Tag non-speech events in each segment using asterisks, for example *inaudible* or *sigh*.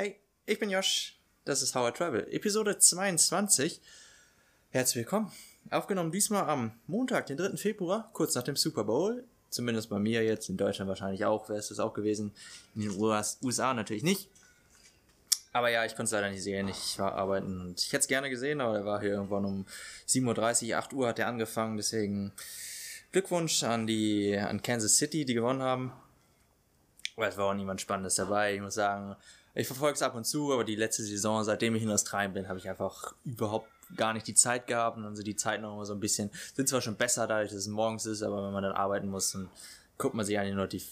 Hey, ich bin Josh. Das ist How I Travel. Episode 22. Herzlich willkommen. Aufgenommen diesmal am Montag, den 3. Februar, kurz nach dem Super Bowl. Zumindest bei mir jetzt, in Deutschland wahrscheinlich auch, wäre es das auch gewesen. In den USA natürlich nicht. Aber ja, ich konnte es leider nicht sehen. Ich war arbeiten und ich hätte es gerne gesehen, aber er war hier irgendwann um 7.30 Uhr, 8 Uhr hat er angefangen. Deswegen Glückwunsch an die, an Kansas City, die gewonnen haben. Aber es war auch niemand Spannendes dabei. Ich muss sagen, ich verfolge es ab und zu, aber die letzte Saison, seitdem ich in Australien bin, habe ich einfach überhaupt gar nicht die Zeit gehabt und dann sind die Zeiten noch immer so ein bisschen, sind zwar schon besser, dadurch, dass es morgens ist, aber wenn man dann arbeiten muss, dann guckt man sich eigentlich nur die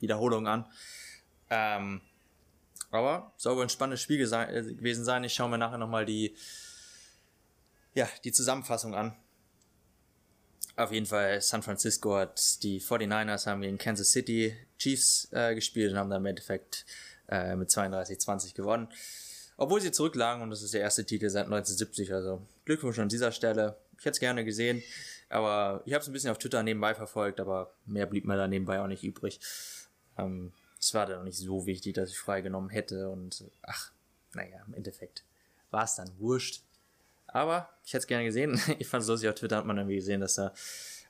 Wiederholung an. Ähm, aber soll wohl ein spannendes Spiel äh, gewesen sein. Ich schaue mir nachher nochmal die, ja, die Zusammenfassung an. Auf jeden Fall, San Francisco hat die 49ers haben gegen Kansas City Chiefs äh, gespielt und haben dann im Endeffekt äh, mit 32-20 gewonnen. Obwohl sie zurücklagen und das ist der erste Titel seit 1970. Also Glückwunsch an dieser Stelle. Ich hätte es gerne gesehen, aber ich habe es ein bisschen auf Twitter nebenbei verfolgt, aber mehr blieb mir da nebenbei auch nicht übrig. Ähm, es war dann auch nicht so wichtig, dass ich freigenommen hätte und ach, naja, im Endeffekt war es dann wurscht. Aber ich hätte es gerne gesehen. *laughs* Ich fand es lustig, auf Twitter hat man irgendwie gesehen, dass da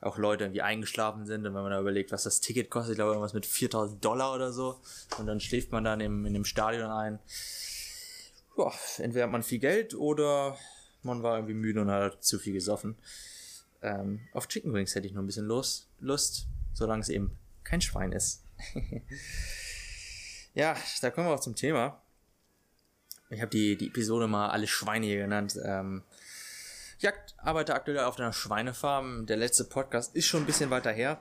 auch Leute irgendwie eingeschlafen sind und wenn man da überlegt, was das Ticket kostet, ich glaube irgendwas mit 4000 Dollar oder so und dann schläft man dann im, in dem Stadion ein. Boah, entweder hat man viel Geld oder man war irgendwie müde und hat zu viel gesoffen. Ähm, auf Chicken Wings hätte ich noch ein bisschen Lust, Lust solange es eben kein Schwein ist. *laughs* ja, da kommen wir auch zum Thema. Ich habe die, die Episode mal alle Schweine hier genannt. Ähm, ich arbeite aktuell auf einer Schweinefarm. Der letzte Podcast ist schon ein bisschen weiter her.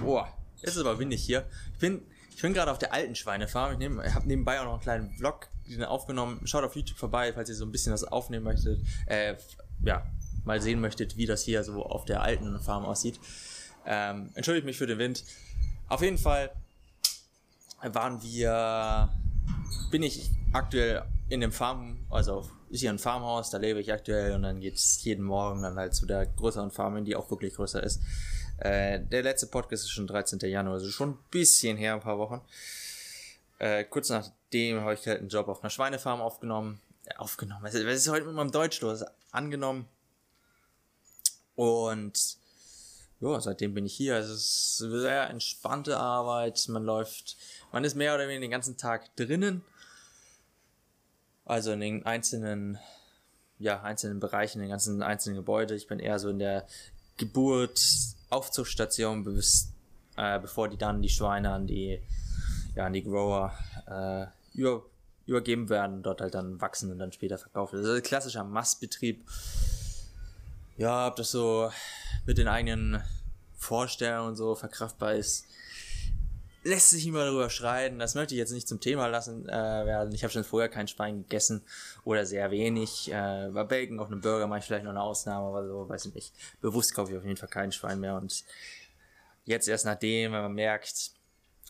Boah, jetzt ist aber windig hier. Ich bin, ich bin gerade auf der alten Schweinefarm. Ich nehm, habe nebenbei auch noch einen kleinen Vlog aufgenommen. Schaut auf YouTube vorbei, falls ihr so ein bisschen was aufnehmen möchtet. Äh, ja, mal sehen möchtet, wie das hier so auf der alten Farm aussieht. Ähm, entschuldigt mich für den Wind. Auf jeden Fall waren wir, bin ich aktuell in dem Farm, also ist hier ein Farmhaus, da lebe ich aktuell und dann geht's jeden Morgen dann halt zu der größeren Farm die auch wirklich größer ist. Äh, der letzte Podcast ist schon 13. Januar, also schon ein bisschen her, ein paar Wochen. Äh, kurz nachdem habe ich halt einen Job auf einer Schweinefarm aufgenommen. Äh, aufgenommen, was ist, was ist heute mit meinem Deutsch los? Angenommen. Und ja, seitdem bin ich hier. Es ist sehr entspannte Arbeit. Man läuft, man ist mehr oder weniger den ganzen Tag drinnen also in den einzelnen, ja, einzelnen Bereichen, in den ganzen einzelnen Gebäude. Ich bin eher so in der Geburt, Aufzuchtstation, bis, äh, bevor die dann die Schweine an die, ja, an die Grower äh, über, übergeben werden, dort halt dann wachsen und dann später verkauft werden. Also ein klassischer Mastbetrieb. Ja, ob das so mit den eigenen Vorstellungen und so verkraftbar ist, lässt sich immer darüber schreien. Das möchte ich jetzt nicht zum Thema lassen äh, werden. Ich habe schon vorher kein Schwein gegessen oder sehr wenig. Äh, bei Bacon auf einem Burger mache ich vielleicht noch eine Ausnahme, aber so, weiß ich nicht. Bewusst kaufe ich auf jeden Fall kein Schwein mehr. Und jetzt erst nachdem, wenn man merkt,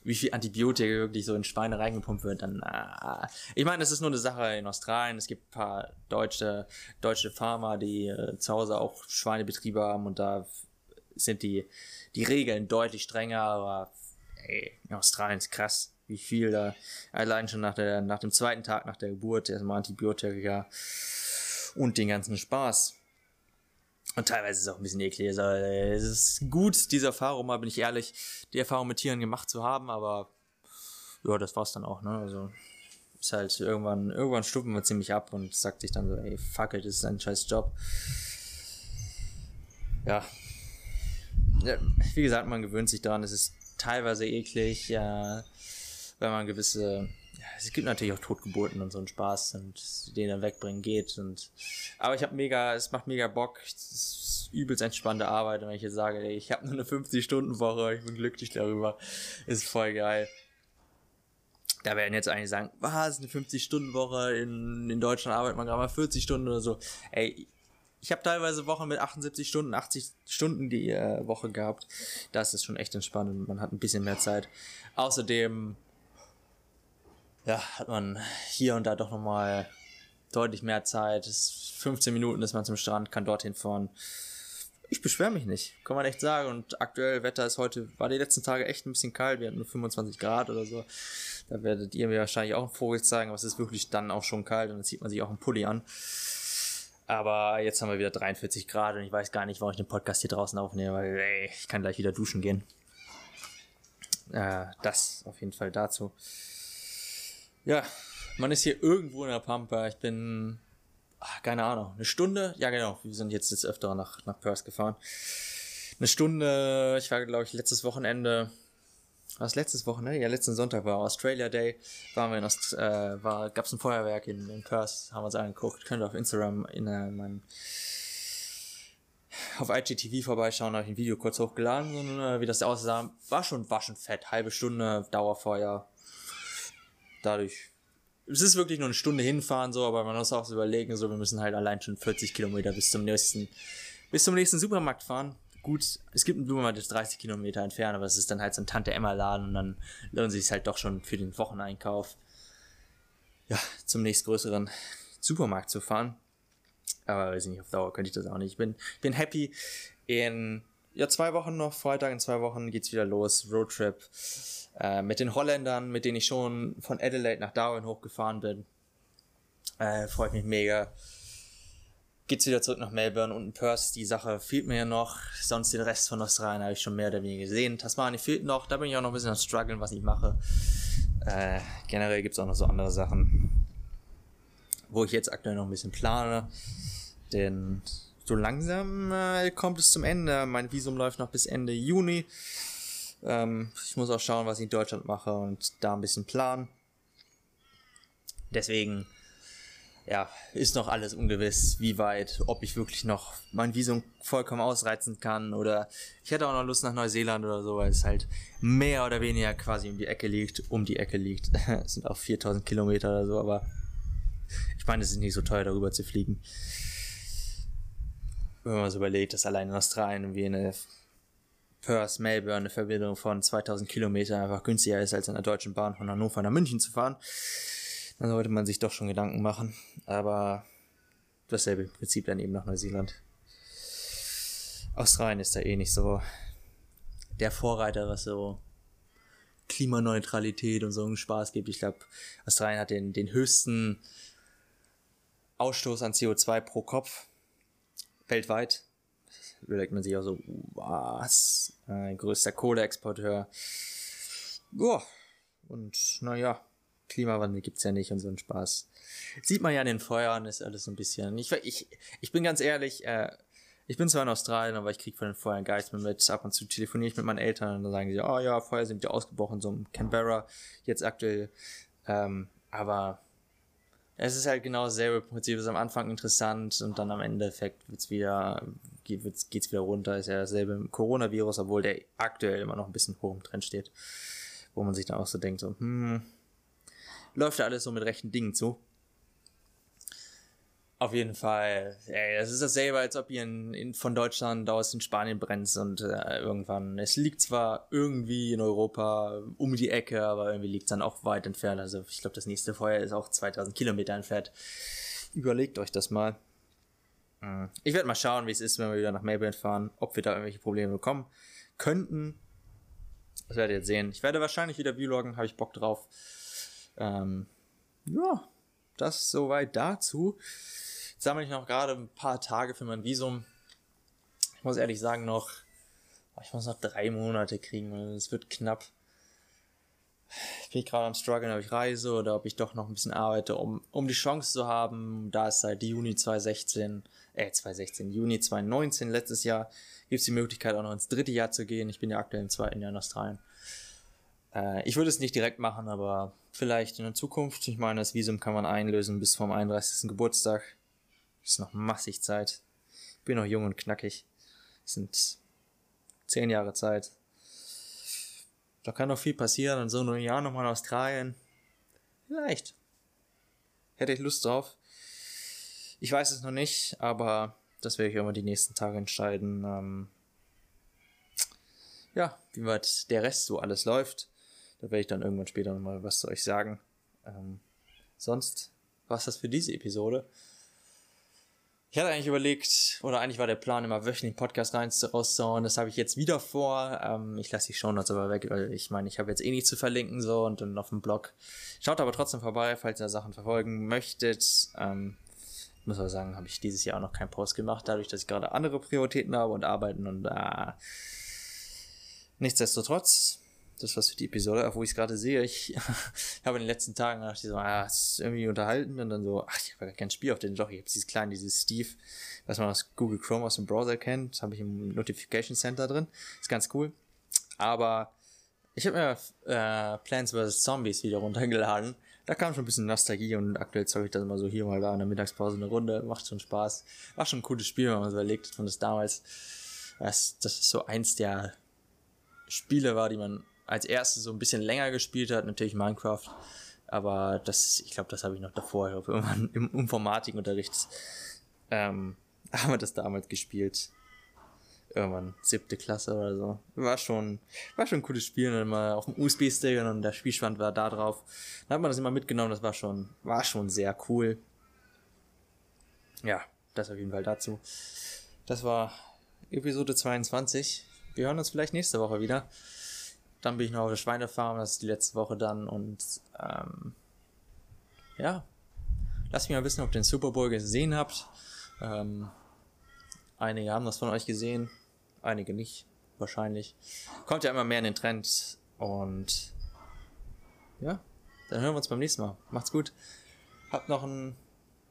wie viel Antibiotika wirklich so in Schweine reingepumpt wird, dann, äh, ich meine, es ist nur eine Sache in Australien. Es gibt ein paar deutsche, deutsche Farmer, die äh, zu Hause auch Schweinebetriebe haben und da sind die, die Regeln deutlich strenger, aber ey, Australien ist krass, wie viel da allein schon nach, der, nach dem zweiten Tag nach der Geburt erstmal Antibiotika und den ganzen Spaß. Und teilweise ist es auch ein bisschen eklig. Also, es ist gut, diese Erfahrung, mal bin ich ehrlich, die Erfahrung mit Tieren gemacht zu haben, aber ja, das war's dann auch, ne? Also ist halt irgendwann, irgendwann stuppen wir ziemlich ab und sagt sich dann so, ey, fuck it, das ist ein scheiß Job. Ja. Wie gesagt, man gewöhnt sich daran, es ist teilweise eklig, ja, wenn man gewisse, ja, es gibt natürlich auch Totgeburten und so einen Spaß und den dann wegbringen geht und, aber ich habe mega, es macht mega Bock, es ist übelst entspannte Arbeit wenn ich jetzt sage, ey, ich habe nur eine 50-Stunden-Woche, ich bin glücklich darüber, ist voll geil. Da werden jetzt eigentlich sagen, was, eine 50-Stunden-Woche, in, in Deutschland arbeitet man gerade mal 40 Stunden oder so. Ey, ich habe teilweise Wochen mit 78 Stunden, 80 Stunden die äh, Woche gehabt. Das ist schon echt entspannend. Man hat ein bisschen mehr Zeit. Außerdem, ja, hat man hier und da doch nochmal deutlich mehr Zeit. Es 15 Minuten ist man zum Strand, kann dorthin fahren. Ich beschwere mich nicht, kann man echt sagen. Und aktuell Wetter ist heute, war die letzten Tage echt ein bisschen kalt. Wir hatten nur 25 Grad oder so. Da werdet ihr mir wahrscheinlich auch einen Vogel zeigen, aber es ist wirklich dann auch schon kalt und dann zieht man sich auch einen Pulli an. Aber jetzt haben wir wieder 43 Grad und ich weiß gar nicht, warum ich den Podcast hier draußen aufnehme, weil ey, ich kann gleich wieder duschen gehen. Äh, das auf jeden Fall dazu. Ja, man ist hier irgendwo in der Pampa. Ich bin, ach, keine Ahnung, eine Stunde. Ja, genau. Wir sind jetzt jetzt öfter nach, nach Perth gefahren. Eine Stunde, ich war, glaube ich, letztes Wochenende was letztes Wochenende? Ja, letzten Sonntag war Australia Day. Waren wir in Ost, äh, war, gab's ein Feuerwerk in, in Perth, haben wir uns angeguckt. Könnt ihr auf Instagram in äh, meinem auf IGTV vorbeischauen, habe ich ein Video kurz hochgeladen, und, äh, wie das aussah. War schon, war schon fett. Halbe Stunde Dauerfeuer. Dadurch. Es ist wirklich nur eine Stunde hinfahren, so, aber man muss auch so überlegen, so, wir müssen halt allein schon 40 Kilometer bis zum nächsten, bis zum nächsten Supermarkt fahren gut, es gibt einen Blumenmarkt, der ist 30 Kilometer entfernt, aber es ist dann halt so ein Tante-Emma-Laden und dann lohnt sich halt doch schon für den Wocheneinkauf, ja, zum nächstgrößeren Supermarkt zu fahren. Aber weiß ich nicht, auf Dauer könnte ich das auch nicht. Ich bin, bin happy. In ja, zwei Wochen noch, Freitag in zwei Wochen geht's wieder los, Roadtrip. Äh, mit den Holländern, mit denen ich schon von Adelaide nach Darwin hochgefahren bin. Äh, freut mich mega geht's wieder zurück nach Melbourne und in Perth. Die Sache fehlt mir ja noch. Sonst den Rest von Australien habe ich schon mehr oder weniger gesehen. Tasmania fehlt noch. Da bin ich auch noch ein bisschen am struggeln, was ich mache. Äh, generell gibt's auch noch so andere Sachen, wo ich jetzt aktuell noch ein bisschen plane. Denn so langsam äh, kommt es zum Ende. Mein Visum läuft noch bis Ende Juni. Ähm, ich muss auch schauen, was ich in Deutschland mache und da ein bisschen planen. Deswegen ja, ist noch alles ungewiss, wie weit, ob ich wirklich noch mein Visum vollkommen ausreizen kann oder ich hätte auch noch Lust nach Neuseeland oder so, weil es halt mehr oder weniger quasi um die Ecke liegt, um die Ecke liegt. *laughs* es sind auch 4000 Kilometer oder so, aber ich meine, es ist nicht so teuer, darüber zu fliegen. Wenn man so überlegt, dass allein in Australien wie eine Perth, Melbourne eine Verbindung von 2000 Kilometern einfach günstiger ist, als in der Deutschen Bahn von Hannover nach München zu fahren dann sollte man sich doch schon Gedanken machen. Aber dasselbe Prinzip dann eben nach Neuseeland. Australien ist da eh nicht so der Vorreiter, was so Klimaneutralität und so einen Spaß gibt. Ich glaube, Australien hat den, den höchsten Ausstoß an CO2 pro Kopf weltweit. Überlegt man sich auch so, was? Ein größter Kohleexporteur. Boah. Und naja, Klimawandel gibt's ja nicht und so ein Spaß. Sieht man ja in den Feuern, ist alles so ein bisschen. Ich, ich, ich bin ganz ehrlich, äh, ich bin zwar in Australien, aber ich krieg von den Feuern mehr mit. Ab und zu telefoniere ich mit meinen Eltern und dann sagen sie, oh ja, Feuer sind ja ausgebrochen, so in Canberra jetzt aktuell. Ähm, aber es ist halt genau dasselbe Prinzip. Es ist am Anfang interessant und dann am Endeffekt wird's wieder, geht's, geht's wieder runter. Ist ja dasselbe Coronavirus, obwohl der aktuell immer noch ein bisschen hoch im Trend steht. Wo man sich dann auch so denkt, so, hm, läuft da alles so mit rechten Dingen zu. Auf jeden Fall. Ey, das ist dasselbe, als ob ihr in, in, von Deutschland aus in Spanien brennt und äh, irgendwann. Es liegt zwar irgendwie in Europa um die Ecke, aber irgendwie liegt es dann auch weit entfernt. Also ich glaube, das nächste Feuer ist auch 2000 Kilometer entfernt. Überlegt euch das mal. Hm. Ich werde mal schauen, wie es ist, wenn wir wieder nach Melbourne fahren, ob wir da irgendwelche Probleme bekommen könnten. Das werdet ihr sehen. Ich werde wahrscheinlich wieder vloggen, habe ich Bock drauf. Ähm, ja, das soweit dazu. Jetzt sammle ich noch gerade ein paar Tage für mein Visum. Ich muss ehrlich sagen, noch, ich muss noch drei Monate kriegen, es wird knapp. Ich bin gerade am struggeln, ob ich reise oder ob ich doch noch ein bisschen arbeite, um, um die Chance zu haben, da es seit Juni 2016, äh, 2016, Juni 2019, letztes Jahr, gibt es die Möglichkeit auch noch ins dritte Jahr zu gehen. Ich bin ja aktuell im zweiten Jahr in Australien. Äh, ich würde es nicht direkt machen, aber vielleicht in der Zukunft. Ich meine, das Visum kann man einlösen bis vom 31. Geburtstag. Ist noch massig Zeit. Bin noch jung und knackig. Sind zehn Jahre Zeit. Da kann noch viel passieren. Und so ein Jahr nochmal in Australien. Vielleicht. Hätte ich Lust drauf. Ich weiß es noch nicht, aber das werde ich immer die nächsten Tage entscheiden. Ähm ja, wie weit der Rest so alles läuft. Da werde ich dann irgendwann später nochmal was zu euch sagen. Ähm, sonst war es das für diese Episode. Ich hatte eigentlich überlegt, oder eigentlich war der Plan, immer wöchentlich einen Podcast rein rauszuhauen. Das habe ich jetzt wieder vor. Ähm, ich lasse die Show Notes aber weg, weil ich meine, ich habe jetzt eh nichts zu verlinken so und dann auf dem Blog. Schaut aber trotzdem vorbei, falls ihr Sachen verfolgen möchtet. Ähm, ich muss aber sagen, habe ich dieses Jahr auch noch keinen Post gemacht, dadurch, dass ich gerade andere Prioritäten habe und arbeiten und äh, nichtsdestotrotz das was für die Episode, wo ich es gerade sehe. Ich, *laughs* habe in den letzten Tagen gedacht, so, ah, ist irgendwie unterhalten und dann so, ach, ich habe gar kein Spiel auf den Doch, ich habe dieses kleine, dieses Steve, was man aus Google Chrome aus dem Browser kennt, das habe ich im Notification Center drin. Ist ganz cool. Aber ich habe mir äh, Plants vs. Zombies wieder runtergeladen. Da kam schon ein bisschen Nostalgie und aktuell zocke ich das immer so hier mal da in der Mittagspause eine Runde. Macht schon Spaß. War schon ein cooles Spiel, wenn man so überlegt, von das damals, das, das so eins der Spiele war, die man als erstes so ein bisschen länger gespielt hat, natürlich Minecraft. Aber das, ich glaube, das habe ich noch davor, *laughs* irgendwann im Informatikunterricht ähm, *laughs* haben wir das damals gespielt. Irgendwann siebte Klasse oder so. War schon, war schon ein cooles Spiel. dann mal auf dem USB-Stick und der Spielstand war da drauf. Dann hat man das immer mitgenommen. Das war schon, war schon sehr cool. Ja, das auf jeden Fall dazu. Das war Episode 22. Wir hören uns vielleicht nächste Woche wieder. Dann bin ich noch auf der Schweinefarm, das ist die letzte Woche dann und ähm, ja, lasst mich mal wissen, ob ihr den Super Bowl gesehen habt. Ähm, einige haben das von euch gesehen, einige nicht, wahrscheinlich. Kommt ja immer mehr in den Trend und ja, dann hören wir uns beim nächsten Mal. Macht's gut. Habt noch ein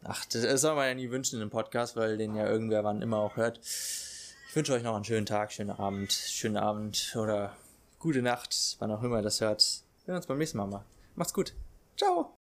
Ach, das soll man ja nie wünschen in einem Podcast, weil den ja irgendwer wann immer auch hört. Ich wünsche euch noch einen schönen Tag, schönen Abend, schönen Abend oder gute Nacht, wann auch immer ihr das hört. Wir sehen uns beim nächsten Mal. Macht's gut. Ciao.